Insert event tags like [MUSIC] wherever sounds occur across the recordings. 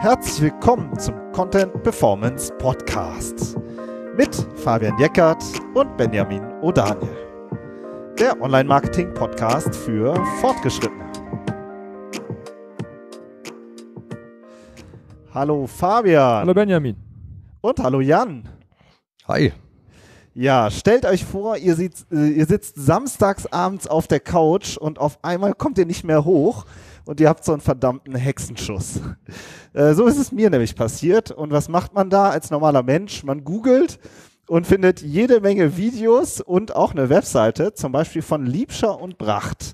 Herzlich willkommen zum Content Performance Podcast mit Fabian Jeckert und Benjamin O'Daniel. Der Online-Marketing-Podcast für Fortgeschrittene. Hallo Fabian. Hallo Benjamin. Und hallo Jan. Hi. Ja, stellt euch vor, ihr, sitzt, äh, ihr sitzt samstags abends auf der Couch und auf einmal kommt ihr nicht mehr hoch und ihr habt so einen verdammten Hexenschuss. Äh, so ist es mir nämlich passiert. Und was macht man da als normaler Mensch? Man googelt und findet jede Menge Videos und auch eine Webseite, zum Beispiel von Liebscher und Bracht.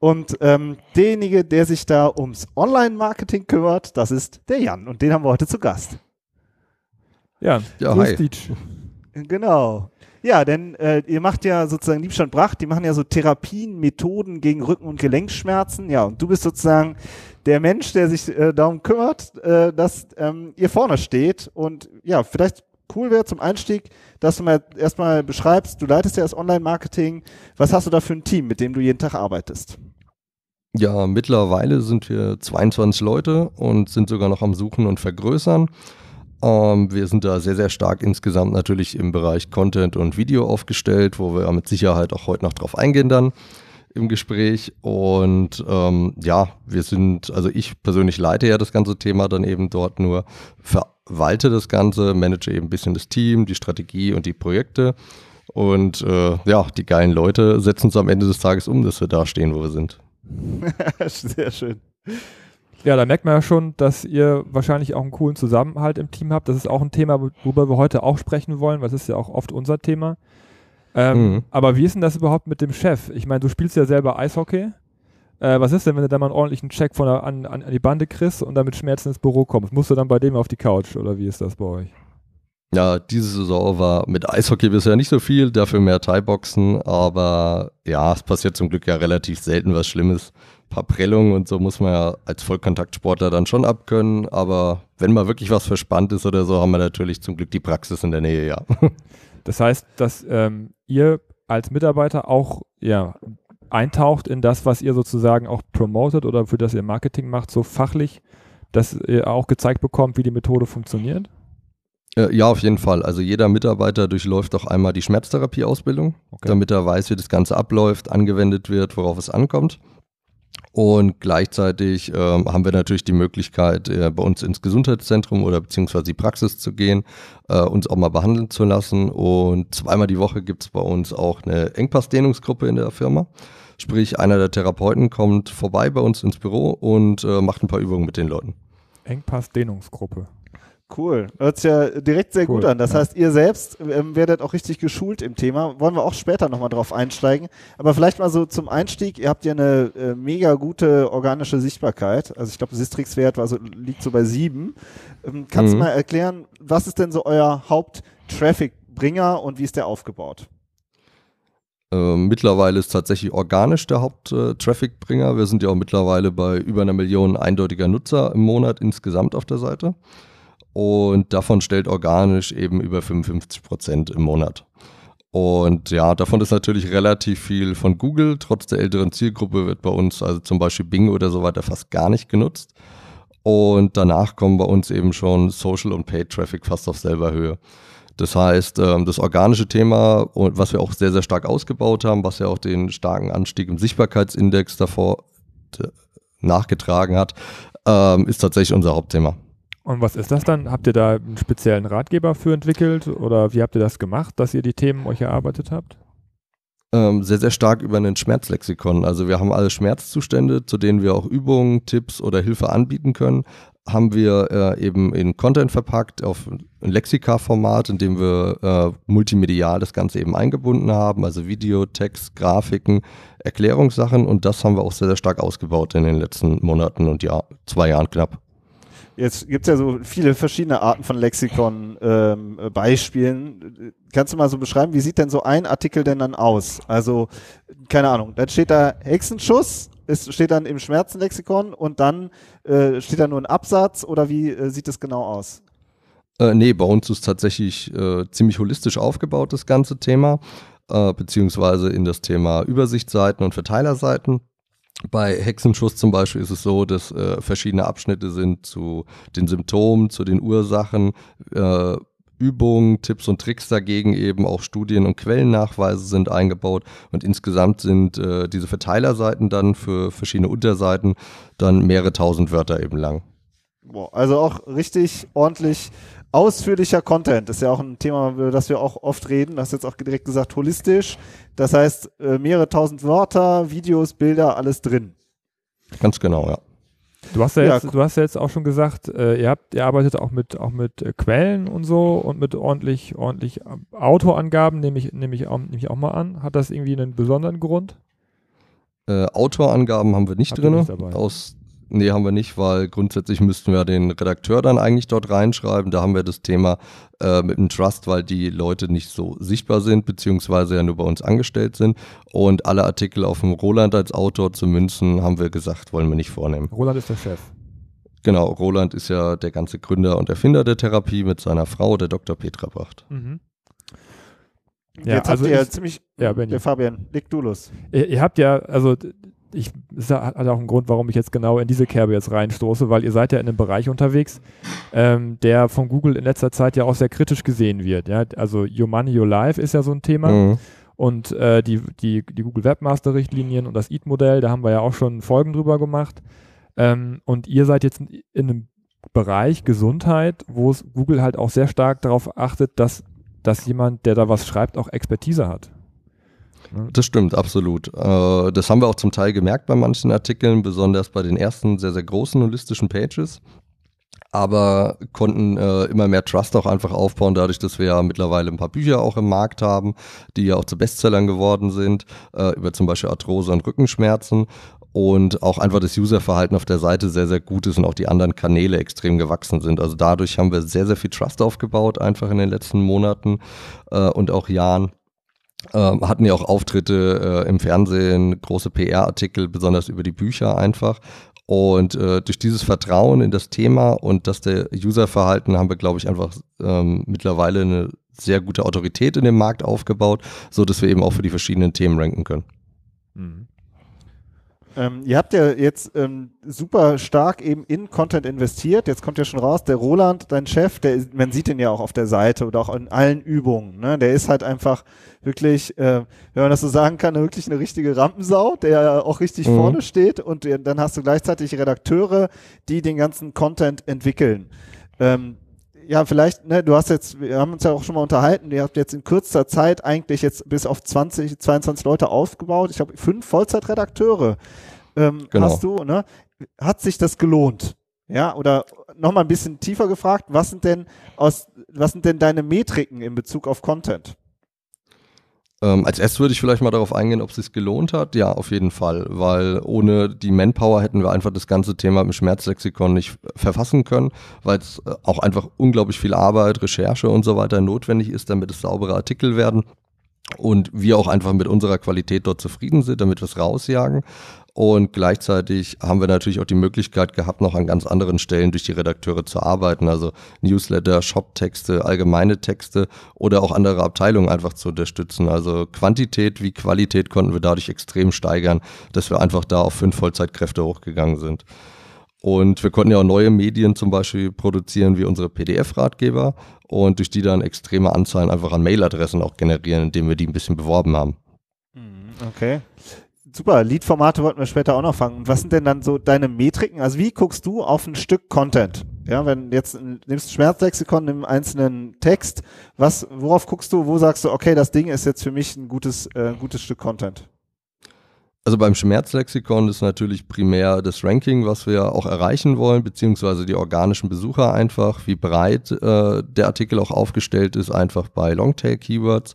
Und ähm, derjenige, der sich da ums Online-Marketing kümmert, das ist der Jan. Und den haben wir heute zu Gast. Jan, ja, hi. Genau. Ja, denn äh, ihr macht ja sozusagen Liebstand Bracht, die machen ja so Therapien, Methoden gegen Rücken- und Gelenkschmerzen. Ja, und du bist sozusagen der Mensch, der sich äh, darum kümmert, äh, dass ähm, ihr vorne steht. Und ja, vielleicht cool wäre zum Einstieg, dass du mal erstmal beschreibst, du leitest ja das Online-Marketing. Was hast du da für ein Team, mit dem du jeden Tag arbeitest? Ja, mittlerweile sind wir 22 Leute und sind sogar noch am Suchen und Vergrößern. Ähm, wir sind da sehr, sehr stark insgesamt natürlich im Bereich Content und Video aufgestellt, wo wir mit Sicherheit auch heute noch drauf eingehen dann im Gespräch. Und ähm, ja, wir sind, also ich persönlich leite ja das ganze Thema dann eben dort nur, verwalte das Ganze, manage eben ein bisschen das Team, die Strategie und die Projekte. Und äh, ja, die geilen Leute setzen uns am Ende des Tages um, dass wir da stehen, wo wir sind. [LAUGHS] Sehr schön. Ja, da merkt man ja schon, dass ihr wahrscheinlich auch einen coolen Zusammenhalt im Team habt. Das ist auch ein Thema, worüber wir heute auch sprechen wollen, weil das ist ja auch oft unser Thema. Ähm, mhm. Aber wie ist denn das überhaupt mit dem Chef? Ich meine, du spielst ja selber Eishockey. Äh, was ist denn, wenn du da mal einen ordentlichen Check von der, an, an die Bande kriegst und dann mit Schmerzen ins Büro kommst? Musst du dann bei dem auf die Couch oder wie ist das bei euch? Ja, diese Saison war mit Eishockey bisher nicht so viel, dafür mehr Thai-Boxen, aber ja, es passiert zum Glück ja relativ selten was Schlimmes paar Prellungen und so muss man ja als Vollkontaktsportler dann schon abkönnen. Aber wenn mal wirklich was verspannt ist oder so, haben wir natürlich zum Glück die Praxis in der Nähe, ja. [LAUGHS] Das heißt, dass ähm, ihr als Mitarbeiter auch ja, eintaucht in das, was ihr sozusagen auch promotet oder für das ihr Marketing macht, so fachlich, dass ihr auch gezeigt bekommt, wie die Methode funktioniert? Äh, ja, auf jeden Fall. Also jeder Mitarbeiter durchläuft auch einmal die Schmerztherapieausbildung, okay. damit er weiß, wie das Ganze abläuft, angewendet wird, worauf es ankommt. Und gleichzeitig ähm, haben wir natürlich die Möglichkeit, äh, bei uns ins Gesundheitszentrum oder beziehungsweise die Praxis zu gehen, äh, uns auch mal behandeln zu lassen. Und zweimal die Woche gibt es bei uns auch eine Engpassdehnungsgruppe in der Firma. Sprich, einer der Therapeuten kommt vorbei bei uns ins Büro und äh, macht ein paar Übungen mit den Leuten. Engpassdehnungsgruppe. Cool. Hört sich ja direkt sehr cool. gut an. Das ja. heißt, ihr selbst ähm, werdet auch richtig geschult im Thema. Wollen wir auch später nochmal drauf einsteigen. Aber vielleicht mal so zum Einstieg. Ihr habt ja eine äh, mega gute organische Sichtbarkeit. Also ich glaube, Sistrix-Wert so, liegt so bei sieben. Ähm, kannst du mhm. mal erklären, was ist denn so euer Haupt-Traffic-Bringer und wie ist der aufgebaut? Ähm, mittlerweile ist tatsächlich organisch der Haupt-Traffic-Bringer. Wir sind ja auch mittlerweile bei über einer Million eindeutiger Nutzer im Monat insgesamt auf der Seite und davon stellt organisch eben über 55 Prozent im Monat. Und ja, davon ist natürlich relativ viel von Google. Trotz der älteren Zielgruppe wird bei uns also zum Beispiel Bing oder so weiter fast gar nicht genutzt. Und danach kommen bei uns eben schon Social und Paid Traffic fast auf selber Höhe. Das heißt, ähm, das organische Thema, was wir auch sehr, sehr stark ausgebaut haben, was ja auch den starken Anstieg im Sichtbarkeitsindex davor nachgetragen hat, ähm, ist tatsächlich unser Hauptthema. Und was ist das dann? Habt ihr da einen speziellen Ratgeber für entwickelt oder wie habt ihr das gemacht, dass ihr die Themen euch erarbeitet habt? Ähm, sehr, sehr stark über einen Schmerzlexikon. Also wir haben alle Schmerzzustände, zu denen wir auch Übungen, Tipps oder Hilfe anbieten können, haben wir äh, eben in Content verpackt auf ein Lexika-Format, in dem wir äh, multimedial das Ganze eben eingebunden haben, also Video, Text, Grafiken, Erklärungssachen und das haben wir auch sehr, sehr stark ausgebaut in den letzten Monaten und ja, zwei Jahren knapp. Jetzt gibt es ja so viele verschiedene Arten von Lexikon-Beispielen. Ähm, Kannst du mal so beschreiben, wie sieht denn so ein Artikel denn dann aus? Also, keine Ahnung, dann steht da Hexenschuss, es steht dann im Schmerzenlexikon und dann äh, steht da nur ein Absatz oder wie äh, sieht es genau aus? Äh, nee, bei uns ist tatsächlich äh, ziemlich holistisch aufgebaut, das ganze Thema, äh, beziehungsweise in das Thema Übersichtsseiten und Verteilerseiten. Bei Hexenschuss zum Beispiel ist es so, dass äh, verschiedene Abschnitte sind zu den Symptomen, zu den Ursachen, äh, Übungen, Tipps und Tricks dagegen eben auch Studien und Quellennachweise sind eingebaut und insgesamt sind äh, diese Verteilerseiten dann für verschiedene Unterseiten dann mehrere tausend Wörter eben lang. Also auch richtig ordentlich ausführlicher Content. Das ist ja auch ein Thema, über das wir auch oft reden. Das ist jetzt auch direkt gesagt holistisch. Das heißt, äh, mehrere tausend Wörter, Videos, Bilder, alles drin. Ganz genau, ja. Du hast ja, ja jetzt, du hast ja jetzt auch schon gesagt, äh, ihr habt, ihr arbeitet auch mit auch mit äh, Quellen und so und mit ordentlich, ordentlich Autoangaben, nehme ich, nehme ich, auch, nehme ich auch mal an. Hat das irgendwie einen besonderen Grund? Äh, Autorangaben haben wir nicht drin. Aus Nee, haben wir nicht, weil grundsätzlich müssten wir den Redakteur dann eigentlich dort reinschreiben. Da haben wir das Thema äh, mit dem Trust, weil die Leute nicht so sichtbar sind, beziehungsweise ja nur bei uns angestellt sind. Und alle Artikel auf dem Roland als Autor zu münzen, haben wir gesagt, wollen wir nicht vornehmen. Roland ist der Chef. Genau, Roland ist ja der ganze Gründer und Erfinder der Therapie mit seiner Frau, der Dr. Petra Bracht. Mhm. Ja, Jetzt also habt ihr ja ziemlich, ja, der Fabian, leg du los. Ihr, ihr habt ja, also ich, das hat auch einen Grund, warum ich jetzt genau in diese Kerbe jetzt reinstoße, weil ihr seid ja in einem Bereich unterwegs, ähm, der von Google in letzter Zeit ja auch sehr kritisch gesehen wird. Ja? Also Your Money, Your Life ist ja so ein Thema. Mhm. Und äh, die, die, die Google Webmaster Richtlinien und das EAT-Modell, da haben wir ja auch schon Folgen drüber gemacht. Ähm, und ihr seid jetzt in, in einem Bereich Gesundheit, wo es Google halt auch sehr stark darauf achtet, dass, dass jemand, der da was schreibt, auch Expertise hat. Das stimmt, absolut. Äh, das haben wir auch zum Teil gemerkt bei manchen Artikeln, besonders bei den ersten sehr, sehr großen holistischen Pages. Aber konnten äh, immer mehr Trust auch einfach aufbauen, dadurch, dass wir ja mittlerweile ein paar Bücher auch im Markt haben, die ja auch zu Bestsellern geworden sind, äh, über zum Beispiel Arthrose und Rückenschmerzen und auch einfach das Userverhalten auf der Seite sehr, sehr gut ist und auch die anderen Kanäle extrem gewachsen sind. Also dadurch haben wir sehr, sehr viel Trust aufgebaut, einfach in den letzten Monaten äh, und auch Jahren. Ähm, hatten ja auch Auftritte äh, im Fernsehen, große PR-Artikel, besonders über die Bücher einfach. Und äh, durch dieses Vertrauen in das Thema und das der Userverhalten haben wir, glaube ich, einfach ähm, mittlerweile eine sehr gute Autorität in dem Markt aufgebaut, so dass wir eben auch für die verschiedenen Themen ranken können. Mhm. Ähm, ihr habt ja jetzt ähm, super stark eben in Content investiert. Jetzt kommt ja schon raus, der Roland, dein Chef, der ist, man sieht ihn ja auch auf der Seite oder auch in allen Übungen. Ne? Der ist halt einfach wirklich, äh, wenn man das so sagen kann, wirklich eine richtige Rampensau, der auch richtig mhm. vorne steht. Und dann hast du gleichzeitig Redakteure, die den ganzen Content entwickeln. Ähm, ja, vielleicht, ne, du hast jetzt, wir haben uns ja auch schon mal unterhalten, ihr habt jetzt in kürzester Zeit eigentlich jetzt bis auf 20, 22 Leute aufgebaut. Ich habe fünf Vollzeitredakteure. Ähm, genau. Hast du, ne? Hat sich das gelohnt? Ja, oder nochmal ein bisschen tiefer gefragt, was sind denn aus, was sind denn deine Metriken in Bezug auf Content? Ähm, als erstes würde ich vielleicht mal darauf eingehen, ob es sich gelohnt hat. Ja, auf jeden Fall, weil ohne die Manpower hätten wir einfach das ganze Thema im Schmerzlexikon nicht verfassen können, weil es äh, auch einfach unglaublich viel Arbeit, Recherche und so weiter notwendig ist, damit es saubere Artikel werden und wir auch einfach mit unserer Qualität dort zufrieden sind, damit wir es rausjagen. Und gleichzeitig haben wir natürlich auch die Möglichkeit gehabt, noch an ganz anderen Stellen durch die Redakteure zu arbeiten, also Newsletter, Shop-Texte, allgemeine Texte oder auch andere Abteilungen einfach zu unterstützen. Also Quantität wie Qualität konnten wir dadurch extrem steigern, dass wir einfach da auf fünf Vollzeitkräfte hochgegangen sind. Und wir konnten ja auch neue Medien zum Beispiel produzieren, wie unsere PDF-Ratgeber und durch die dann extreme Anzahlen einfach an Mailadressen auch generieren, indem wir die ein bisschen beworben haben. Mhm, okay super, Lead-Formate wollten wir später auch noch fangen. was sind denn dann so deine Metriken? Also wie guckst du auf ein Stück Content? Ja, wenn jetzt nimmst Schmerzlexikon im einzelnen Text, was, worauf guckst du, wo sagst du, okay, das Ding ist jetzt für mich ein gutes, äh, gutes Stück Content? Also beim Schmerzlexikon ist natürlich primär das Ranking, was wir auch erreichen wollen, beziehungsweise die organischen Besucher einfach, wie breit äh, der Artikel auch aufgestellt ist, einfach bei Longtail-Keywords.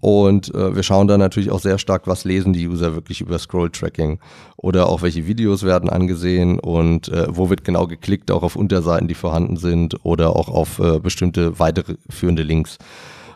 Und äh, wir schauen da natürlich auch sehr stark, was lesen die User wirklich über Scroll-Tracking oder auch welche Videos werden angesehen und äh, wo wird genau geklickt, auch auf Unterseiten, die vorhanden sind oder auch auf äh, bestimmte weitere führende Links.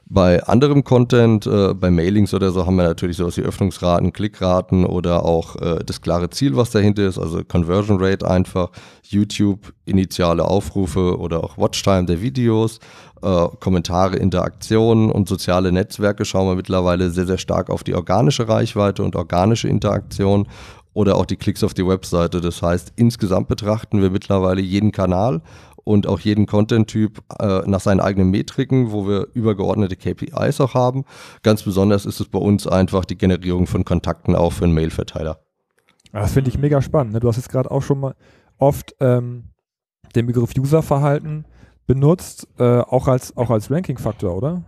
Bei anderem Content, äh, bei Mailings oder so, haben wir natürlich sowas wie Öffnungsraten, Klickraten oder auch äh, das klare Ziel, was dahinter ist, also Conversion Rate einfach, YouTube, initiale Aufrufe oder auch Watchtime der Videos, äh, Kommentare, Interaktionen und soziale Netzwerke schauen wir mittlerweile sehr, sehr stark auf die organische Reichweite und organische Interaktion oder auch die Klicks auf die Webseite. Das heißt, insgesamt betrachten wir mittlerweile jeden Kanal und auch jeden Content-Typ äh, nach seinen eigenen Metriken, wo wir übergeordnete KPIs auch haben. Ganz besonders ist es bei uns einfach die Generierung von Kontakten auch für einen Mail-Verteiler. Das finde ich mega spannend. Ne? Du hast jetzt gerade auch schon mal oft ähm, den Begriff Userverhalten benutzt, äh, auch als, auch als Ranking-Faktor, oder?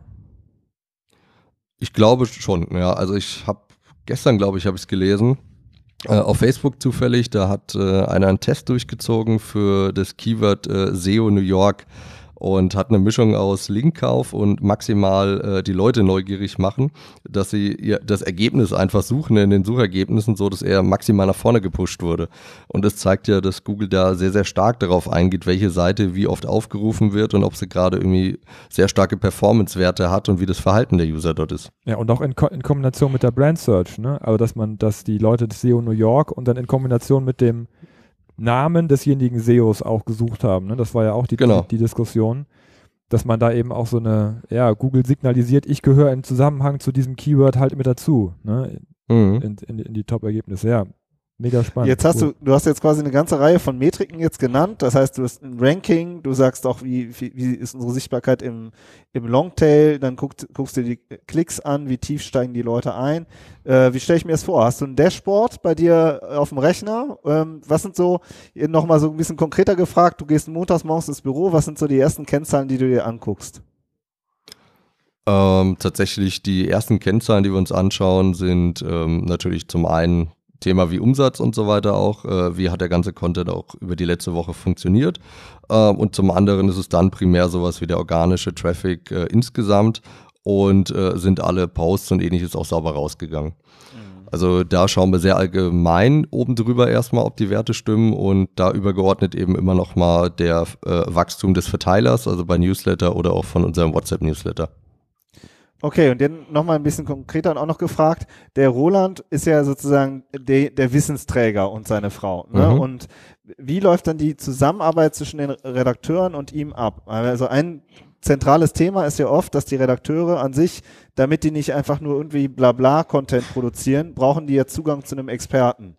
Ich glaube schon, ja. Also ich habe gestern, glaube ich, habe ich es gelesen, äh, auf Facebook zufällig, da hat äh, einer einen Test durchgezogen für das Keyword äh, SEO New York und hat eine Mischung aus Linkkauf und maximal äh, die Leute neugierig machen, dass sie ihr das Ergebnis einfach suchen in den Suchergebnissen, so dass er maximal nach vorne gepusht wurde. Und das zeigt ja, dass Google da sehr, sehr stark darauf eingeht, welche Seite wie oft aufgerufen wird und ob sie gerade irgendwie sehr starke Performance-Werte hat und wie das Verhalten der User dort ist. Ja, und auch in, Ko in Kombination mit der Brand Search, ne? Also dass man, dass die Leute das SEO New York und dann in Kombination mit dem Namen desjenigen SEOs auch gesucht haben. Ne? Das war ja auch die, genau. die, die, Diskussion, dass man da eben auch so eine, ja, Google signalisiert, ich gehöre im Zusammenhang zu diesem Keyword halt mit dazu, ne? Mhm. In, in, in, die Top-Ergebnisse. Ja, Mega spannend. Jetzt hast cool. du, du hast jetzt quasi eine ganze Reihe von Metriken jetzt genannt. Das heißt, du hast ein Ranking, du sagst auch, wie, wie, wie ist unsere Sichtbarkeit im, im Longtail, dann guckst, guckst du die Klicks an, wie tief steigen die Leute ein. Äh, wie stelle ich mir das vor? Hast du ein Dashboard bei dir auf dem Rechner? Ähm, was sind so, nochmal so ein bisschen konkreter gefragt, du gehst montags morgens ins Büro, was sind so die ersten Kennzahlen, die du dir anguckst? Ähm, tatsächlich die ersten Kennzahlen, die wir uns anschauen, sind ähm, natürlich zum einen Thema wie Umsatz und so weiter auch. Äh, wie hat der ganze Content auch über die letzte Woche funktioniert? Äh, und zum anderen ist es dann primär sowas wie der organische Traffic äh, insgesamt und äh, sind alle Posts und ähnliches auch sauber rausgegangen. Mhm. Also da schauen wir sehr allgemein oben drüber erstmal, ob die Werte stimmen und da übergeordnet eben immer nochmal der äh, Wachstum des Verteilers, also bei Newsletter oder auch von unserem WhatsApp-Newsletter. Okay, und dann nochmal ein bisschen konkreter und auch noch gefragt, der Roland ist ja sozusagen de, der Wissensträger und seine Frau. Ne? Mhm. Und wie läuft dann die Zusammenarbeit zwischen den Redakteuren und ihm ab? Also ein zentrales Thema ist ja oft, dass die Redakteure an sich, damit die nicht einfach nur irgendwie Blabla-Content produzieren, brauchen die ja Zugang zu einem Experten.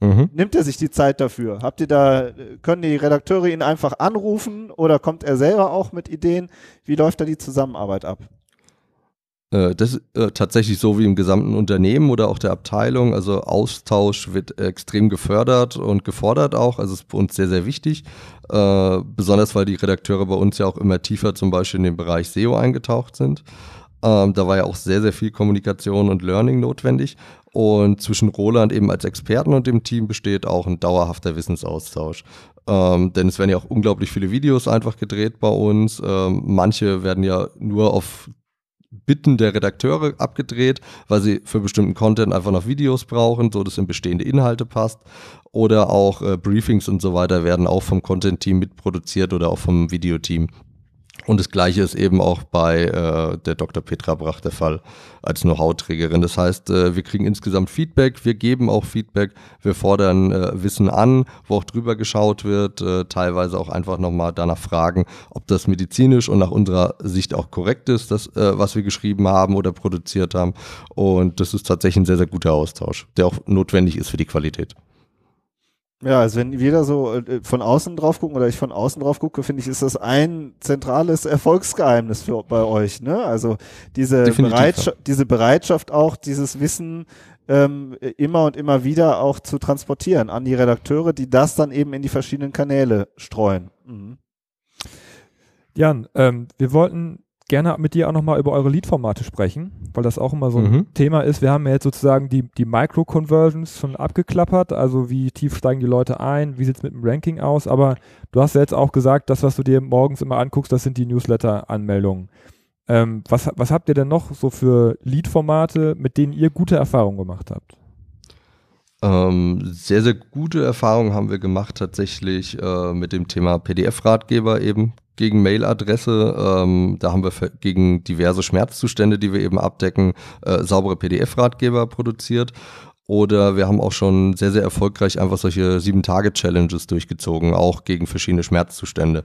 Mhm. Nimmt er sich die Zeit dafür? Habt ihr da, können die Redakteure ihn einfach anrufen oder kommt er selber auch mit Ideen? Wie läuft da die Zusammenarbeit ab? Äh, das ist äh, tatsächlich so wie im gesamten Unternehmen oder auch der Abteilung. Also Austausch wird extrem gefördert und gefordert auch. Also ist für uns sehr, sehr wichtig. Äh, besonders weil die Redakteure bei uns ja auch immer tiefer zum Beispiel in den Bereich SEO eingetaucht sind. Ähm, da war ja auch sehr, sehr viel Kommunikation und Learning notwendig. Und zwischen Roland eben als Experten und dem Team besteht auch ein dauerhafter Wissensaustausch. Ähm, denn es werden ja auch unglaublich viele Videos einfach gedreht bei uns. Ähm, manche werden ja nur auf Bitten der Redakteure abgedreht, weil sie für bestimmten Content einfach noch Videos brauchen, so dass in bestehende Inhalte passt. Oder auch äh, Briefings und so weiter werden auch vom Content-Team mitproduziert oder auch vom Videoteam. Und das gleiche ist eben auch bei äh, der Dr. Petra Brach der Fall als Know-how-Trägerin. Das heißt, äh, wir kriegen insgesamt Feedback, wir geben auch Feedback, wir fordern äh, Wissen an, wo auch drüber geschaut wird, äh, teilweise auch einfach nochmal danach fragen, ob das medizinisch und nach unserer Sicht auch korrekt ist, das, äh, was wir geschrieben haben oder produziert haben. Und das ist tatsächlich ein sehr, sehr guter Austausch, der auch notwendig ist für die Qualität. Ja, also wenn wir da so äh, von außen drauf gucken oder ich von außen drauf gucke, finde ich, ist das ein zentrales Erfolgsgeheimnis für bei euch. Ne? Also diese, Bereitschaft, diese Bereitschaft auch, dieses Wissen ähm, immer und immer wieder auch zu transportieren an die Redakteure, die das dann eben in die verschiedenen Kanäle streuen. Mhm. Jan, ähm, wir wollten gerne mit dir auch nochmal über eure Lead-Formate sprechen, weil das auch immer so ein mhm. Thema ist. Wir haben ja jetzt sozusagen die, die Micro-Conversions schon abgeklappert, also wie tief steigen die Leute ein, wie sieht es mit dem Ranking aus, aber du hast ja jetzt auch gesagt, das, was du dir morgens immer anguckst, das sind die Newsletter-Anmeldungen. Ähm, was, was habt ihr denn noch so für Lead-Formate, mit denen ihr gute Erfahrungen gemacht habt? Ähm, sehr, sehr gute Erfahrungen haben wir gemacht tatsächlich äh, mit dem Thema PDF-Ratgeber eben gegen Mailadresse. Ähm, da haben wir gegen diverse Schmerzzustände, die wir eben abdecken, äh, saubere PDF-Ratgeber produziert. Oder wir haben auch schon sehr, sehr erfolgreich einfach solche Sieben-Tage-Challenges durchgezogen, auch gegen verschiedene Schmerzzustände.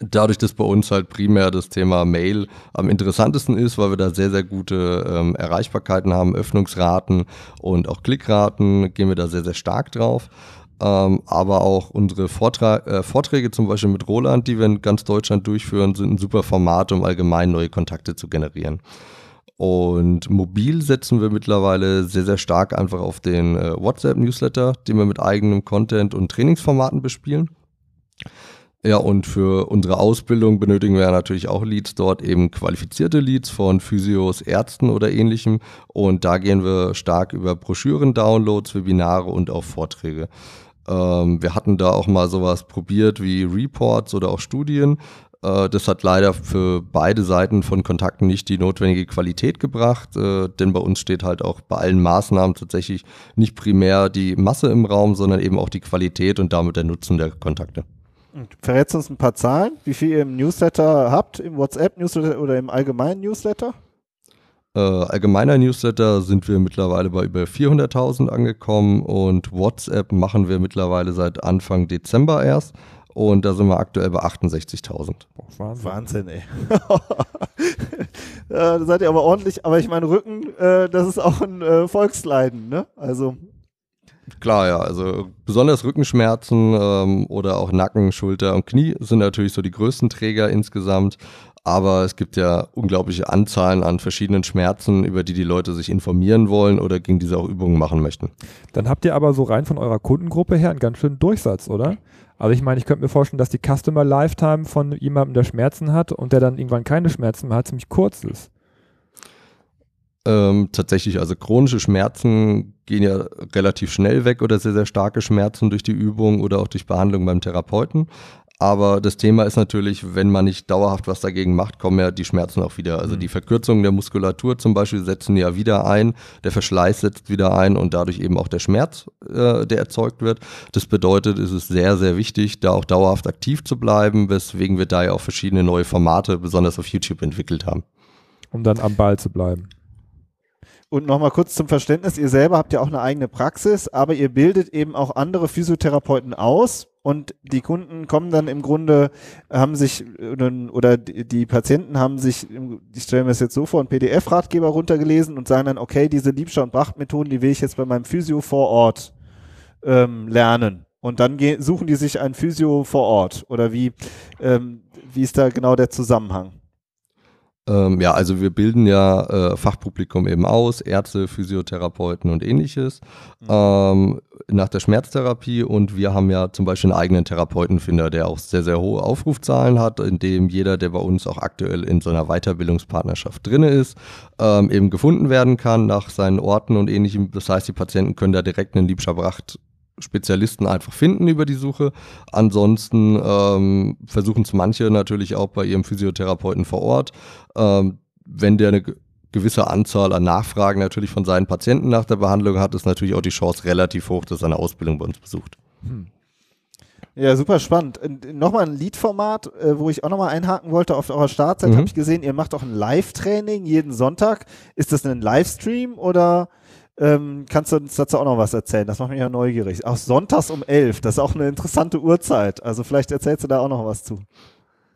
Dadurch, dass bei uns halt primär das Thema Mail am interessantesten ist, weil wir da sehr, sehr gute ähm, Erreichbarkeiten haben, Öffnungsraten und auch Klickraten, gehen wir da sehr, sehr stark drauf. Ähm, aber auch unsere Vortra äh, Vorträge zum Beispiel mit Roland, die wir in ganz Deutschland durchführen, sind ein super Format, um allgemein neue Kontakte zu generieren. Und mobil setzen wir mittlerweile sehr, sehr stark einfach auf den äh, WhatsApp-Newsletter, den wir mit eigenem Content und Trainingsformaten bespielen. Ja, und für unsere Ausbildung benötigen wir natürlich auch Leads dort, eben qualifizierte Leads von Physios, Ärzten oder ähnlichem. Und da gehen wir stark über Broschüren, Downloads, Webinare und auch Vorträge. Ähm, wir hatten da auch mal sowas probiert wie Reports oder auch Studien. Äh, das hat leider für beide Seiten von Kontakten nicht die notwendige Qualität gebracht, äh, denn bei uns steht halt auch bei allen Maßnahmen tatsächlich nicht primär die Masse im Raum, sondern eben auch die Qualität und damit der Nutzen der Kontakte. Verrätst du uns ein paar Zahlen, wie viel ihr im Newsletter habt, im WhatsApp-Newsletter oder im allgemeinen Newsletter? Äh, allgemeiner Newsletter sind wir mittlerweile bei über 400.000 angekommen und WhatsApp machen wir mittlerweile seit Anfang Dezember erst. Und da sind wir aktuell bei 68.000. Wahnsinn. Wahnsinn, ey. [LAUGHS] da seid ihr aber ordentlich, aber ich meine, Rücken, äh, das ist auch ein äh, Volksleiden, ne? Also. Klar, ja. Also besonders Rückenschmerzen ähm, oder auch Nacken, Schulter und Knie sind natürlich so die größten Träger insgesamt. Aber es gibt ja unglaubliche Anzahlen an verschiedenen Schmerzen, über die die Leute sich informieren wollen oder gegen diese auch Übungen machen möchten. Dann habt ihr aber so rein von eurer Kundengruppe her einen ganz schönen Durchsatz, oder? Also ich meine, ich könnte mir vorstellen, dass die Customer Lifetime von jemandem, der Schmerzen hat und der dann irgendwann keine Schmerzen mehr hat, ziemlich kurz ist. Ähm, tatsächlich, also chronische Schmerzen gehen ja relativ schnell weg oder sehr, sehr starke Schmerzen durch die Übung oder auch durch Behandlung beim Therapeuten. Aber das Thema ist natürlich, wenn man nicht dauerhaft was dagegen macht, kommen ja die Schmerzen auch wieder. Also mhm. die Verkürzungen der Muskulatur zum Beispiel setzen ja wieder ein, der Verschleiß setzt wieder ein und dadurch eben auch der Schmerz, äh, der erzeugt wird. Das bedeutet, es ist sehr, sehr wichtig, da auch dauerhaft aktiv zu bleiben, weswegen wir da ja auch verschiedene neue Formate, besonders auf YouTube, entwickelt haben. Um dann am Ball zu bleiben. Und nochmal kurz zum Verständnis, ihr selber habt ja auch eine eigene Praxis, aber ihr bildet eben auch andere Physiotherapeuten aus und die Kunden kommen dann im Grunde, haben sich oder die Patienten haben sich, ich stelle mir das jetzt so vor, einen PDF-Ratgeber runtergelesen und sagen dann, okay, diese Liebscher- und Bracht-Methoden, die will ich jetzt bei meinem Physio vor Ort ähm, lernen. Und dann suchen die sich ein Physio vor Ort. Oder wie, ähm, wie ist da genau der Zusammenhang? Ähm, ja, also wir bilden ja äh, Fachpublikum eben aus, Ärzte, Physiotherapeuten und ähnliches mhm. ähm, nach der Schmerztherapie und wir haben ja zum Beispiel einen eigenen Therapeutenfinder, der auch sehr, sehr hohe Aufrufzahlen hat, in dem jeder, der bei uns auch aktuell in so einer Weiterbildungspartnerschaft drinne ist, ähm, eben gefunden werden kann nach seinen Orten und ähnlichem. Das heißt, die Patienten können da direkt einen Liebscherbracht Spezialisten einfach finden über die Suche. Ansonsten ähm, versuchen es manche natürlich auch bei ihrem Physiotherapeuten vor Ort. Ähm, wenn der eine gewisse Anzahl an Nachfragen natürlich von seinen Patienten nach der Behandlung hat, ist natürlich auch die Chance relativ hoch, dass er eine Ausbildung bei uns besucht. Hm. Ja, super spannend. Nochmal ein Lead-Format, äh, wo ich auch nochmal einhaken wollte. Auf eurer Startseite mhm. habe ich gesehen, ihr macht auch ein Live-Training jeden Sonntag. Ist das ein Livestream oder ähm, kannst du uns dazu auch noch was erzählen? Das macht mich ja neugierig. Auch sonntags um elf, das ist auch eine interessante Uhrzeit. Also vielleicht erzählst du da auch noch was zu.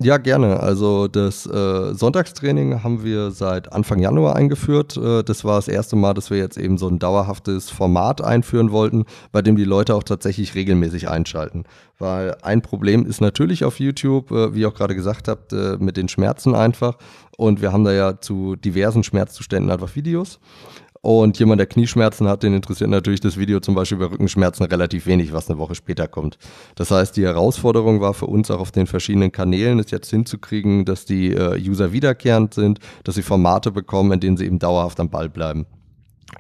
Ja, gerne. Also das äh, Sonntagstraining haben wir seit Anfang Januar eingeführt. Äh, das war das erste Mal, dass wir jetzt eben so ein dauerhaftes Format einführen wollten, bei dem die Leute auch tatsächlich regelmäßig einschalten. Weil ein Problem ist natürlich auf YouTube, äh, wie ihr auch gerade gesagt habt, äh, mit den Schmerzen einfach. Und wir haben da ja zu diversen Schmerzzuständen einfach Videos. Und jemand, der Knieschmerzen hat, den interessiert natürlich das Video zum Beispiel bei Rückenschmerzen relativ wenig, was eine Woche später kommt. Das heißt, die Herausforderung war für uns auch auf den verschiedenen Kanälen, es jetzt hinzukriegen, dass die äh, User wiederkehrend sind, dass sie Formate bekommen, in denen sie eben dauerhaft am Ball bleiben.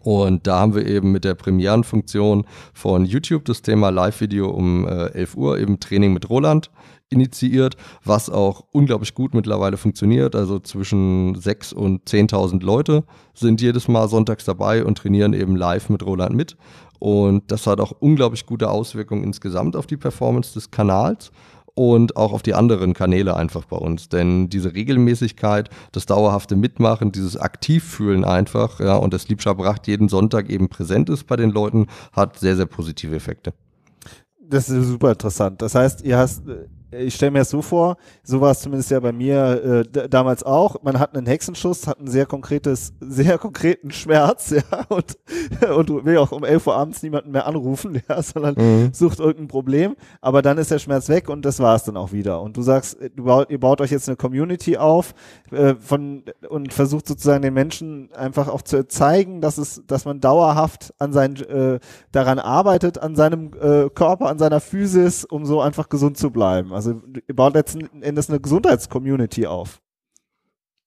Und da haben wir eben mit der Premierenfunktion von YouTube das Thema Live-Video um äh, 11 Uhr, eben Training mit Roland initiiert, was auch unglaublich gut mittlerweile funktioniert. Also zwischen 6.000 und 10.000 Leute sind jedes Mal sonntags dabei und trainieren eben live mit Roland mit. Und das hat auch unglaublich gute Auswirkungen insgesamt auf die Performance des Kanals und auch auf die anderen Kanäle einfach bei uns. Denn diese Regelmäßigkeit, das dauerhafte Mitmachen, dieses Aktivfühlen einfach, ja, und das Liebschabracht jeden Sonntag eben präsent ist bei den Leuten, hat sehr, sehr positive Effekte. Das ist super interessant. Das heißt, ihr hast ich stelle mir das so vor, so war es zumindest ja bei mir äh, damals auch. Man hat einen Hexenschuss, hat ein sehr konkretes, [LAUGHS] sehr konkreten Schmerz, ja, und, [LAUGHS] und will auch um 11 Uhr abends niemanden mehr anrufen, [LAUGHS] ja, sondern mhm. sucht irgendein Problem. Aber dann ist der Schmerz weg und das war es dann auch wieder. Und du sagst, du baut, ihr baut euch jetzt eine Community auf äh, von und versucht sozusagen den Menschen einfach auch zu zeigen, dass es, dass man dauerhaft an seinen äh, daran arbeitet, an seinem äh, Körper, an seiner Physis, um so einfach gesund zu bleiben. Also ihr baut letzten Endes eine Gesundheitscommunity auf.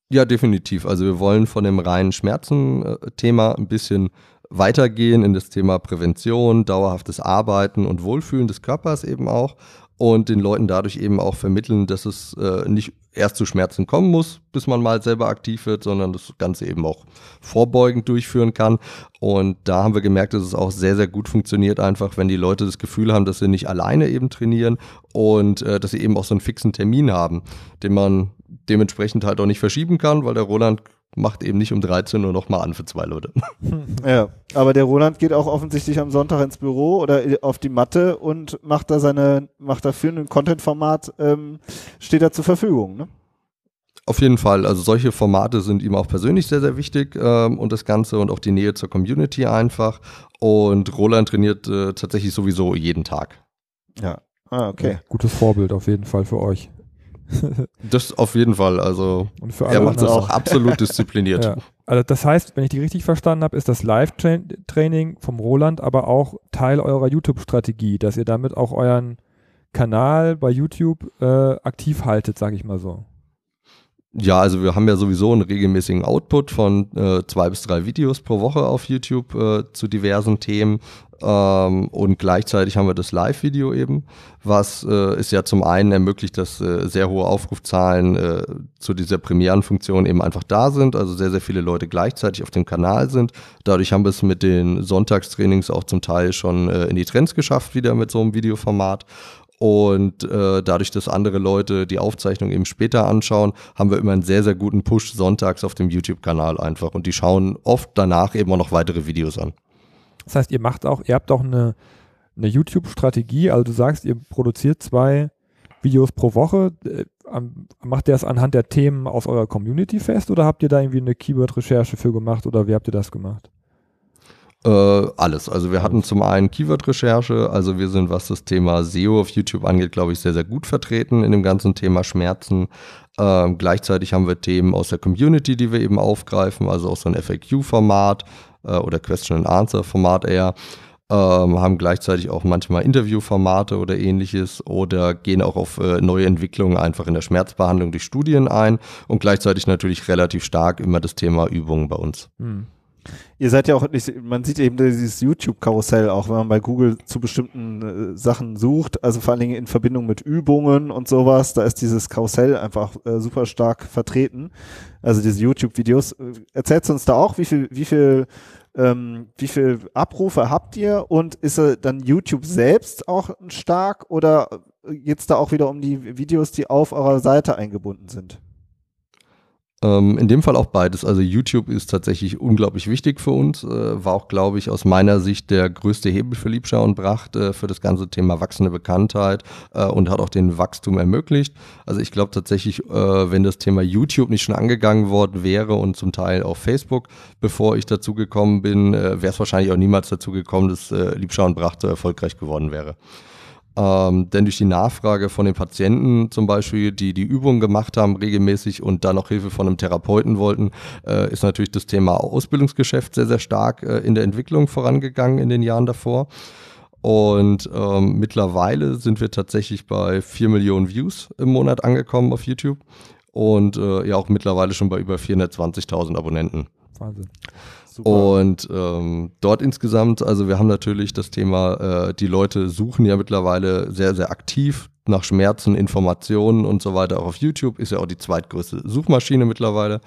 Ja, definitiv. Also wir wollen von dem reinen Schmerzen-Thema ein bisschen weitergehen in das Thema Prävention, dauerhaftes Arbeiten und Wohlfühlen des Körpers eben auch und den Leuten dadurch eben auch vermitteln, dass es äh, nicht erst zu Schmerzen kommen muss, bis man mal selber aktiv wird, sondern das Ganze eben auch vorbeugend durchführen kann. Und da haben wir gemerkt, dass es auch sehr, sehr gut funktioniert, einfach wenn die Leute das Gefühl haben, dass sie nicht alleine eben trainieren und äh, dass sie eben auch so einen fixen Termin haben, den man dementsprechend halt auch nicht verschieben kann, weil der Roland macht eben nicht um 13 Uhr nochmal an für zwei Leute. [LAUGHS] Ja, aber der Roland geht auch offensichtlich am Sonntag ins Büro oder auf die Matte und macht da seine, macht dafür ein Content-Format, ähm, steht da zur Verfügung, ne? Auf jeden Fall. Also solche Formate sind ihm auch persönlich sehr, sehr wichtig ähm, und das Ganze und auch die Nähe zur Community einfach. Und Roland trainiert äh, tatsächlich sowieso jeden Tag. Ja. Ah, okay. Gutes Vorbild auf jeden Fall für euch. [LAUGHS] das auf jeden Fall. Also er macht das auch absolut [LAUGHS] diszipliniert. Ja. Also das heißt, wenn ich die richtig verstanden habe, ist das Live-Training vom Roland aber auch Teil eurer YouTube-Strategie, dass ihr damit auch euren Kanal bei YouTube äh, aktiv haltet, sage ich mal so. Ja, also wir haben ja sowieso einen regelmäßigen Output von äh, zwei bis drei Videos pro Woche auf YouTube äh, zu diversen Themen. Ähm, und gleichzeitig haben wir das Live-Video eben, was äh, es ja zum einen ermöglicht, dass äh, sehr hohe Aufrufzahlen äh, zu dieser Premierenfunktion eben einfach da sind, also sehr, sehr viele Leute gleichzeitig auf dem Kanal sind. Dadurch haben wir es mit den Sonntagstrainings auch zum Teil schon äh, in die Trends geschafft, wieder mit so einem Videoformat. Und äh, dadurch, dass andere Leute die Aufzeichnung eben später anschauen, haben wir immer einen sehr, sehr guten Push sonntags auf dem YouTube-Kanal einfach. Und die schauen oft danach eben auch noch weitere Videos an. Das heißt, ihr macht auch, ihr habt auch eine, eine YouTube-Strategie, also du sagst, ihr produziert zwei Videos pro Woche. Äh, macht ihr das anhand der Themen aus eurer Community fest oder habt ihr da irgendwie eine Keyword-Recherche für gemacht oder wie habt ihr das gemacht? Äh, alles. Also wir hatten zum einen Keyword-Recherche, also wir sind, was das Thema SEO auf YouTube angeht, glaube ich, sehr, sehr gut vertreten in dem ganzen Thema Schmerzen. Ähm, gleichzeitig haben wir Themen aus der Community, die wir eben aufgreifen, also auch so ein FAQ-Format äh, oder Question-and-Answer-Format eher. Ähm, haben gleichzeitig auch manchmal Interviewformate oder ähnliches oder gehen auch auf äh, neue Entwicklungen einfach in der Schmerzbehandlung durch Studien ein und gleichzeitig natürlich relativ stark immer das Thema Übungen bei uns. Hm. Ihr seid ja auch, man sieht eben dieses YouTube-Karussell auch, wenn man bei Google zu bestimmten äh, Sachen sucht, also vor allen Dingen in Verbindung mit Übungen und sowas, da ist dieses Karussell einfach äh, super stark vertreten. Also diese YouTube-Videos. Äh, Erzählst du uns da auch, wie viel, wie viel, ähm, wie viel Abrufe habt ihr und ist äh, dann YouTube selbst auch stark oder geht's da auch wieder um die Videos, die auf eurer Seite eingebunden sind? Ähm, in dem Fall auch beides. Also YouTube ist tatsächlich unglaublich wichtig für uns, äh, war auch, glaube ich, aus meiner Sicht der größte Hebel für Liebschau und Bracht äh, für das ganze Thema wachsende Bekanntheit äh, und hat auch den Wachstum ermöglicht. Also ich glaube tatsächlich, wenn das Thema YouTube nicht schon angegangen worden wäre und zum Teil auch Facebook, bevor ich dazu gekommen bin, wäre es wahrscheinlich auch niemals dazu gekommen, dass Liebschau und Bracht so erfolgreich geworden wäre. Ähm, denn durch die Nachfrage von den Patienten zum Beispiel, die die Übungen gemacht haben regelmäßig und dann noch Hilfe von einem Therapeuten wollten, äh, ist natürlich das Thema Ausbildungsgeschäft sehr, sehr stark äh, in der Entwicklung vorangegangen in den Jahren davor. Und ähm, mittlerweile sind wir tatsächlich bei 4 Millionen Views im Monat angekommen auf YouTube und äh, ja auch mittlerweile schon bei über 420.000 Abonnenten. Wahnsinn. Super. Und ähm, dort insgesamt, also wir haben natürlich das Thema, äh, die Leute suchen ja mittlerweile sehr, sehr aktiv nach Schmerzen, Informationen und so weiter. Auch auf YouTube ist ja auch die zweitgrößte Suchmaschine mittlerweile.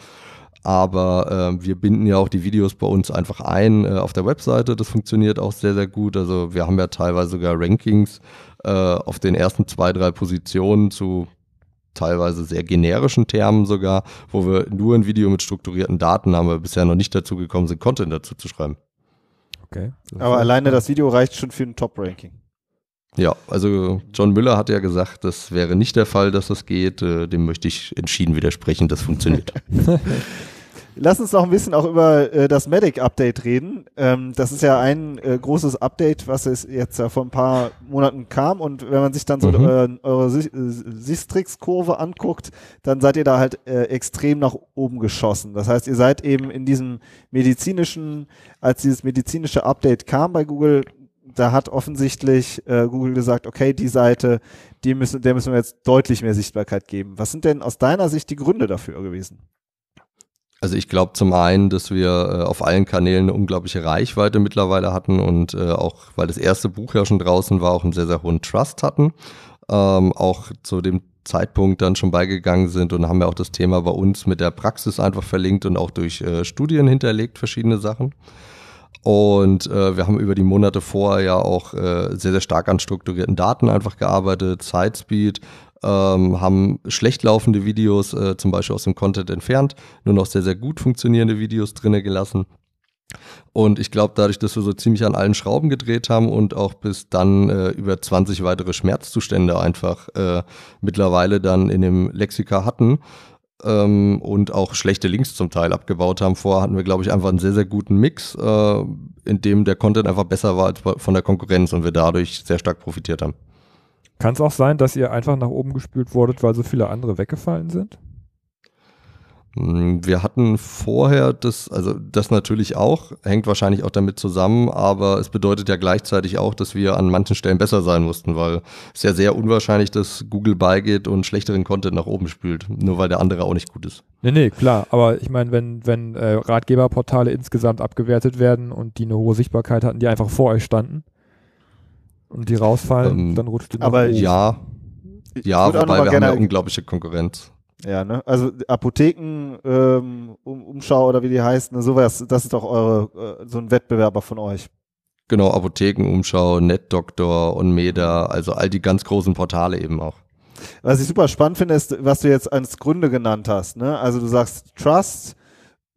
Aber äh, wir binden ja auch die Videos bei uns einfach ein äh, auf der Webseite. Das funktioniert auch sehr, sehr gut. Also wir haben ja teilweise sogar Rankings äh, auf den ersten zwei, drei Positionen zu teilweise sehr generischen Termen sogar, wo wir nur ein Video mit strukturierten Daten haben, aber bisher noch nicht dazu gekommen sind, Content dazu zu schreiben. Okay. Aber alleine das Video reicht schon für ein Top-Ranking. Ja, also John Müller hat ja gesagt, das wäre nicht der Fall, dass das geht. Äh, dem möchte ich entschieden widersprechen, das funktioniert. [LAUGHS] Lass uns noch ein bisschen auch über äh, das Medic-Update reden. Ähm, das ist ja ein äh, großes Update, was es jetzt ja vor ein paar Monaten kam. Und wenn man sich dann so mhm. äh, eure Sistrix-Kurve anguckt, dann seid ihr da halt äh, extrem nach oben geschossen. Das heißt, ihr seid eben in diesem medizinischen, als dieses medizinische Update kam bei Google, da hat offensichtlich äh, Google gesagt, okay, die Seite, die müssen, der müssen wir jetzt deutlich mehr Sichtbarkeit geben. Was sind denn aus deiner Sicht die Gründe dafür gewesen? Also ich glaube zum einen, dass wir äh, auf allen Kanälen eine unglaubliche Reichweite mittlerweile hatten und äh, auch, weil das erste Buch ja schon draußen war, auch einen sehr, sehr hohen Trust hatten. Ähm, auch zu dem Zeitpunkt dann schon beigegangen sind und haben ja auch das Thema bei uns mit der Praxis einfach verlinkt und auch durch äh, Studien hinterlegt, verschiedene Sachen. Und äh, wir haben über die Monate vorher ja auch äh, sehr, sehr stark an strukturierten Daten einfach gearbeitet, Sidespeed, ähm, haben schlecht laufende Videos äh, zum Beispiel aus dem Content entfernt, nur noch sehr, sehr gut funktionierende Videos drinne gelassen. Und ich glaube, dadurch, dass wir so ziemlich an allen Schrauben gedreht haben und auch bis dann äh, über 20 weitere Schmerzzustände einfach äh, mittlerweile dann in dem Lexika hatten, ähm, und auch schlechte Links zum Teil abgebaut haben. Vorher hatten wir, glaube ich, einfach einen sehr, sehr guten Mix, äh, in dem der Content einfach besser war als von der Konkurrenz und wir dadurch sehr stark profitiert haben. Kann es auch sein, dass ihr einfach nach oben gespült wurdet, weil so viele andere weggefallen sind? Hm, wir hatten vorher das, also das natürlich auch, hängt wahrscheinlich auch damit zusammen, aber es bedeutet ja gleichzeitig auch, dass wir an manchen Stellen besser sein mussten, weil es ja sehr unwahrscheinlich, dass Google beigeht und schlechteren Content nach oben spült, nur weil der andere auch nicht gut ist. Nee, nee, klar, aber ich meine, wenn, wenn äh, Ratgeberportale insgesamt abgewertet werden und die eine hohe Sichtbarkeit hatten, die einfach vor euch standen und die rausfallen, ähm, dann rutscht die Aber oben. ja, ja, wobei wir haben ja unglaubliche Konkurrenz. Ja, ne? Also Apotheken, ähm, Umschau oder wie die heißen, ne? sowas, das ist doch eure, äh, so ein Wettbewerber von euch. Genau, Apotheken, Umschau, NetDoktor, Onmeda, also all die ganz großen Portale eben auch. Was ich super spannend finde, ist, was du jetzt als Gründe genannt hast. Ne? Also du sagst Trust,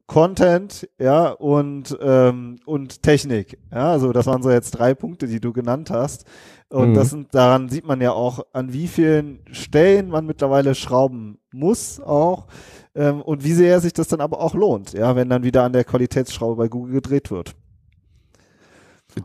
Content, ja, und, ähm, und Technik. Ja, also das waren so jetzt drei Punkte, die du genannt hast. Und mhm. das sind, daran sieht man ja auch, an wie vielen Stellen man mittlerweile schrauben muss auch. Ähm, und wie sehr sich das dann aber auch lohnt, ja, wenn dann wieder an der Qualitätsschraube bei Google gedreht wird.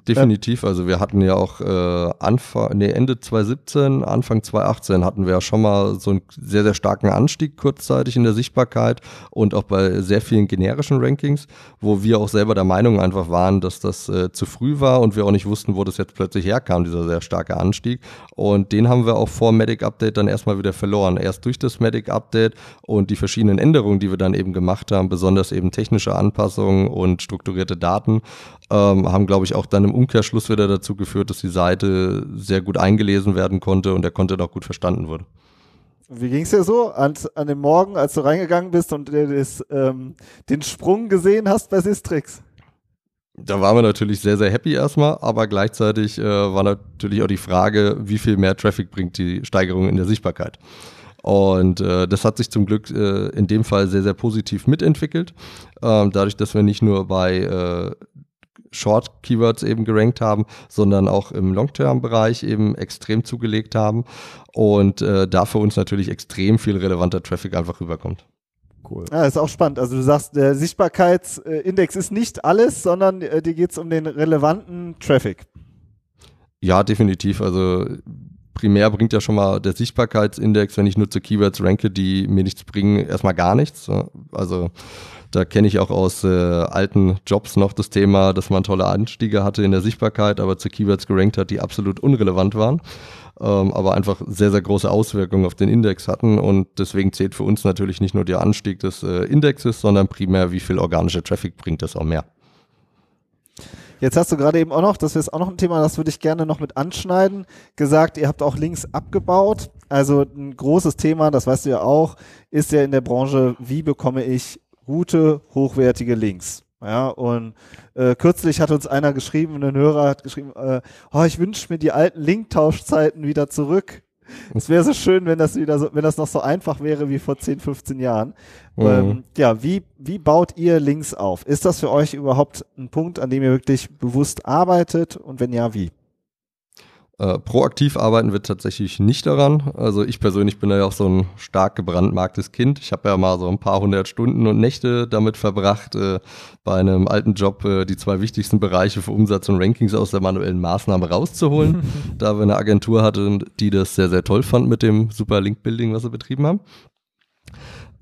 Definitiv, also wir hatten ja auch äh, Anfang, nee, Ende 2017, Anfang 2018 hatten wir ja schon mal so einen sehr, sehr starken Anstieg kurzzeitig in der Sichtbarkeit und auch bei sehr vielen generischen Rankings, wo wir auch selber der Meinung einfach waren, dass das äh, zu früh war und wir auch nicht wussten, wo das jetzt plötzlich herkam, dieser sehr starke Anstieg. Und den haben wir auch vor Medic Update dann erstmal wieder verloren. Erst durch das Medic Update und die verschiedenen Änderungen, die wir dann eben gemacht haben, besonders eben technische Anpassungen und strukturierte Daten, ähm, haben, glaube ich, auch dann im Umkehrschluss wieder dazu geführt, dass die Seite sehr gut eingelesen werden konnte und der Content auch gut verstanden wurde. Wie ging es dir so an, an, dem Morgen, als du reingegangen bist und das, ähm, den Sprung gesehen hast bei Sistrix? Da waren wir natürlich sehr, sehr happy erstmal, aber gleichzeitig äh, war natürlich auch die Frage, wie viel mehr Traffic bringt die Steigerung in der Sichtbarkeit. Und äh, das hat sich zum Glück äh, in dem Fall sehr, sehr positiv mitentwickelt. Ähm, dadurch, dass wir nicht nur bei äh, Short-Keywords eben gerankt haben, sondern auch im Long-Term-Bereich eben extrem zugelegt haben und äh, da für uns natürlich extrem viel relevanter Traffic einfach rüberkommt. Cool. Ja, ist auch spannend. Also du sagst, der Sichtbarkeitsindex ist nicht alles, sondern äh, dir geht es um den relevanten Traffic. Ja, definitiv. Also primär bringt ja schon mal der Sichtbarkeitsindex, wenn ich nutze Keywords ranke, die mir nichts bringen, erstmal gar nichts. Also da kenne ich auch aus äh, alten Jobs noch das Thema, dass man tolle Anstiege hatte in der Sichtbarkeit, aber zu Keywords gerankt hat, die absolut unrelevant waren, ähm, aber einfach sehr, sehr große Auswirkungen auf den Index hatten. Und deswegen zählt für uns natürlich nicht nur der Anstieg des äh, Indexes, sondern primär, wie viel organischer Traffic bringt das auch mehr. Jetzt hast du gerade eben auch noch, das ist auch noch ein Thema, das würde ich gerne noch mit anschneiden, gesagt, ihr habt auch Links abgebaut. Also ein großes Thema, das weißt du ja auch, ist ja in der Branche, wie bekomme ich gute, hochwertige Links. Ja, und äh, kürzlich hat uns einer geschrieben, ein Hörer hat geschrieben, äh, oh, ich wünsche mir die alten Linktauschzeiten wieder zurück. Es wäre so schön, wenn das wieder so, wenn das noch so einfach wäre wie vor 10, 15 Jahren. Mhm. Ähm, ja, wie, wie baut ihr Links auf? Ist das für euch überhaupt ein Punkt, an dem ihr wirklich bewusst arbeitet? Und wenn ja, wie? Äh, proaktiv arbeiten wir tatsächlich nicht daran. Also ich persönlich bin ja auch so ein stark gebrandmarktes Kind. Ich habe ja mal so ein paar hundert Stunden und Nächte damit verbracht, äh, bei einem alten Job äh, die zwei wichtigsten Bereiche für Umsatz und Rankings aus der manuellen Maßnahme rauszuholen, [LAUGHS] da wir eine Agentur hatten, die das sehr, sehr toll fand mit dem super Link-Building, was wir betrieben haben.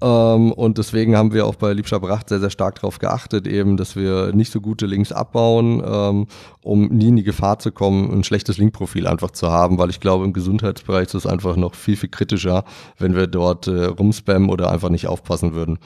Ähm, und deswegen haben wir auch bei Liebscher Bracht sehr, sehr stark darauf geachtet, eben, dass wir nicht so gute Links abbauen, ähm, um nie in die Gefahr zu kommen, ein schlechtes Linkprofil einfach zu haben, weil ich glaube, im Gesundheitsbereich ist es einfach noch viel, viel kritischer, wenn wir dort äh, rumspammen oder einfach nicht aufpassen würden.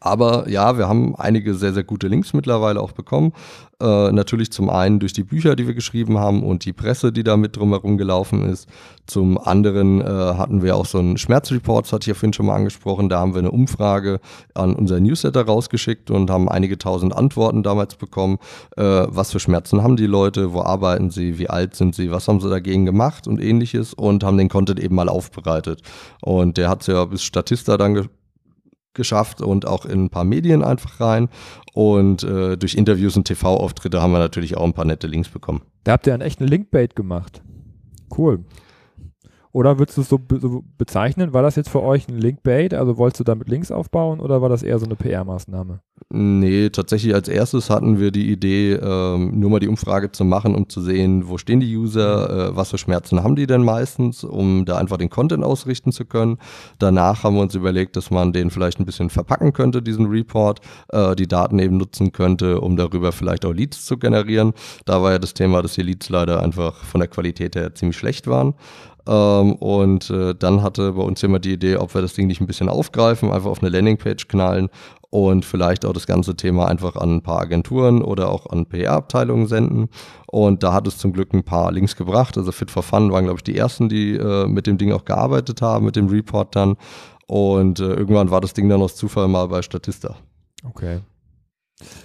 Aber ja, wir haben einige sehr, sehr gute Links mittlerweile auch bekommen. Äh, natürlich zum einen durch die Bücher, die wir geschrieben haben und die Presse, die da mit drumherum gelaufen ist. Zum anderen äh, hatten wir auch so einen Schmerzreport, das hatte ich ja vorhin schon mal angesprochen. Da haben wir eine Umfrage an unser Newsletter rausgeschickt und haben einige tausend Antworten damals bekommen. Äh, was für Schmerzen haben die Leute? Wo arbeiten sie? Wie alt sind sie? Was haben sie dagegen gemacht und ähnliches? Und haben den Content eben mal aufbereitet. Und der hat es ja bis Statista dann geschafft und auch in ein paar Medien einfach rein. Und äh, durch Interviews und TV-Auftritte haben wir natürlich auch ein paar nette Links bekommen. Da habt ihr einen echten Linkbait gemacht. Cool. Oder würdest du es so, be so, bezeichnen? War das jetzt für euch ein Linkbait? Also wolltest du damit Links aufbauen oder war das eher so eine PR-Maßnahme? Nee, tatsächlich als erstes hatten wir die Idee, ähm, nur mal die Umfrage zu machen, um zu sehen, wo stehen die User, äh, was für Schmerzen haben die denn meistens, um da einfach den Content ausrichten zu können. Danach haben wir uns überlegt, dass man den vielleicht ein bisschen verpacken könnte, diesen Report, äh, die Daten eben nutzen könnte, um darüber vielleicht auch Leads zu generieren. Da war ja das Thema, dass die Leads leider einfach von der Qualität her ziemlich schlecht waren. Ähm, und äh, dann hatte bei uns jemand die Idee, ob wir das Ding nicht ein bisschen aufgreifen, einfach auf eine Landingpage knallen und vielleicht auch das ganze Thema einfach an ein paar Agenturen oder auch an PR-Abteilungen senden. Und da hat es zum Glück ein paar Links gebracht. Also Fit for Fun waren, glaube ich, die ersten, die äh, mit dem Ding auch gearbeitet haben, mit dem Report dann. Und äh, irgendwann war das Ding dann aus Zufall mal bei Statista. Okay.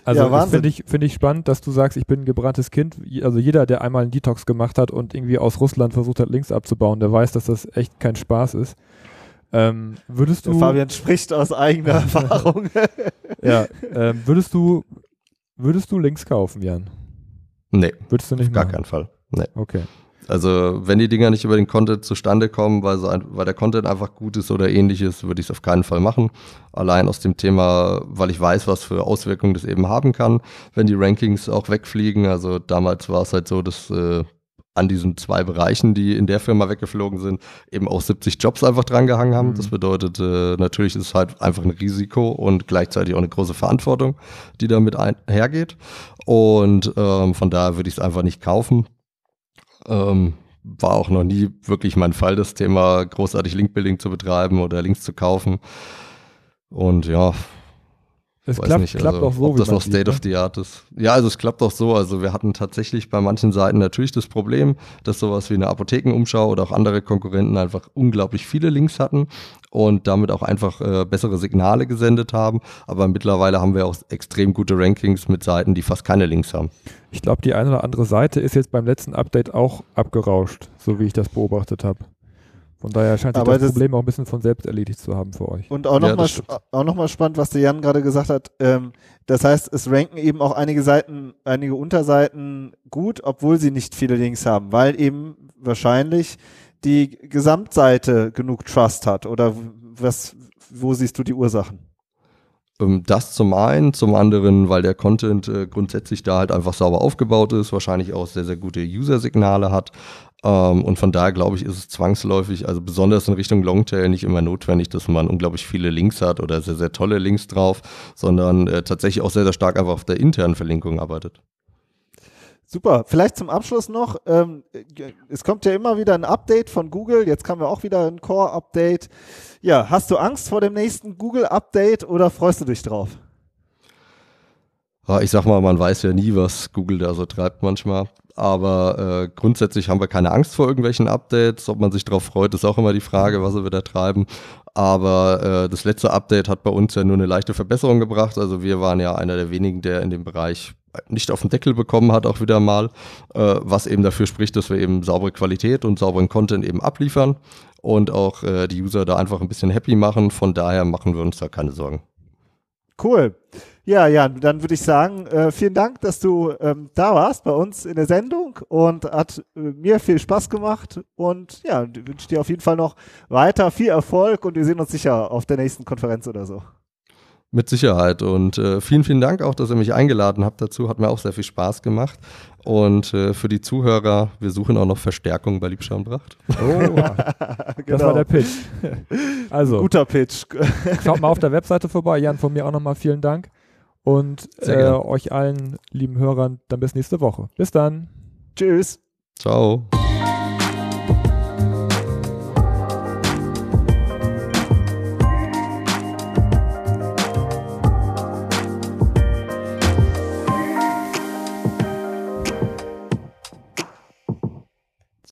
Also ja, finde ich, find ich spannend, dass du sagst, ich bin ein gebranntes Kind. Also jeder, der einmal einen Detox gemacht hat und irgendwie aus Russland versucht hat, Links abzubauen, der weiß, dass das echt kein Spaß ist. Ähm, würdest du. Der Fabian spricht aus eigener [LAUGHS] Erfahrung. ja, ähm, würdest du, würdest du Links kaufen, Jan? Nee. Würdest du nicht Auf Gar keinen Fall. Nee. Okay. Also wenn die Dinger nicht über den Content zustande kommen, weil, so ein, weil der Content einfach gut ist oder ähnliches, würde ich es auf keinen Fall machen. Allein aus dem Thema, weil ich weiß, was für Auswirkungen das eben haben kann, wenn die Rankings auch wegfliegen. Also damals war es halt so, dass äh, an diesen zwei Bereichen, die in der Firma weggeflogen sind, eben auch 70 Jobs einfach drangehangen haben. Mhm. Das bedeutet, äh, natürlich ist es halt einfach ein Risiko und gleichzeitig auch eine große Verantwortung, die damit einhergeht. Und ähm, von daher würde ich es einfach nicht kaufen. Ähm, war auch noch nie wirklich mein Fall, das Thema großartig Linkbuilding zu betreiben oder Links zu kaufen. Und ja, es Weiß klappt, nicht, klappt also, auch so. Ob das noch State sieht, of ne? the Art ist. Ja, also es klappt auch so. Also wir hatten tatsächlich bei manchen Seiten natürlich das Problem, dass sowas wie eine Apothekenumschau oder auch andere Konkurrenten einfach unglaublich viele Links hatten und damit auch einfach äh, bessere Signale gesendet haben. Aber mittlerweile haben wir auch extrem gute Rankings mit Seiten, die fast keine Links haben. Ich glaube, die eine oder andere Seite ist jetzt beim letzten Update auch abgerauscht, so wie ich das beobachtet habe. Von daher scheint sich das, das, Problem auch ein bisschen von selbst erledigt zu haben für euch. Und auch nochmal ja, noch spannend, was der Jan gerade gesagt hat. Ähm, das heißt, es ranken eben auch einige Seiten, einige Unterseiten gut, obwohl sie nicht viele Links haben, weil eben wahrscheinlich die Gesamtseite genug Trust hat. Oder was, wo siehst du die Ursachen? Ähm, das zum einen, zum anderen, weil der Content äh, grundsätzlich da halt einfach sauber aufgebaut ist, wahrscheinlich auch sehr, sehr gute User-Signale hat. Ähm, und von daher glaube ich, ist es zwangsläufig, also besonders in Richtung Longtail nicht immer notwendig, dass man unglaublich viele Links hat oder sehr, sehr tolle Links drauf, sondern äh, tatsächlich auch sehr, sehr stark einfach auf der internen Verlinkung arbeitet. Super. Vielleicht zum Abschluss noch, ähm, es kommt ja immer wieder ein Update von Google, jetzt kam ja auch wieder ein Core-Update. Ja, hast du Angst vor dem nächsten Google-Update oder freust du dich drauf? Ich sag mal, man weiß ja nie, was Google da so treibt manchmal. Aber äh, grundsätzlich haben wir keine Angst vor irgendwelchen Updates. Ob man sich darauf freut, ist auch immer die Frage, was sie wieder treiben. Aber äh, das letzte Update hat bei uns ja nur eine leichte Verbesserung gebracht. Also wir waren ja einer der wenigen, der in dem Bereich nicht auf den Deckel bekommen hat, auch wieder mal, äh, was eben dafür spricht, dass wir eben saubere Qualität und sauberen Content eben abliefern und auch äh, die User da einfach ein bisschen happy machen. Von daher machen wir uns da keine Sorgen. Cool. Ja, ja, dann würde ich sagen, äh, vielen Dank, dass du ähm, da warst bei uns in der Sendung und hat äh, mir viel Spaß gemacht und ja, wünsche dir auf jeden Fall noch weiter viel Erfolg und wir sehen uns sicher auf der nächsten Konferenz oder so. Mit Sicherheit. Und äh, vielen, vielen Dank auch, dass ihr mich eingeladen habt dazu. Hat mir auch sehr viel Spaß gemacht. Und äh, für die Zuhörer, wir suchen auch noch Verstärkung bei Liebscher und Bracht. Oh, [LAUGHS] genau. das war der Pitch. [LAUGHS] Also, guter Pitch. Schaut mal auf der Webseite vorbei. Jan, von mir auch nochmal vielen Dank. Und äh, euch allen lieben Hörern dann bis nächste Woche. Bis dann. Tschüss. Ciao.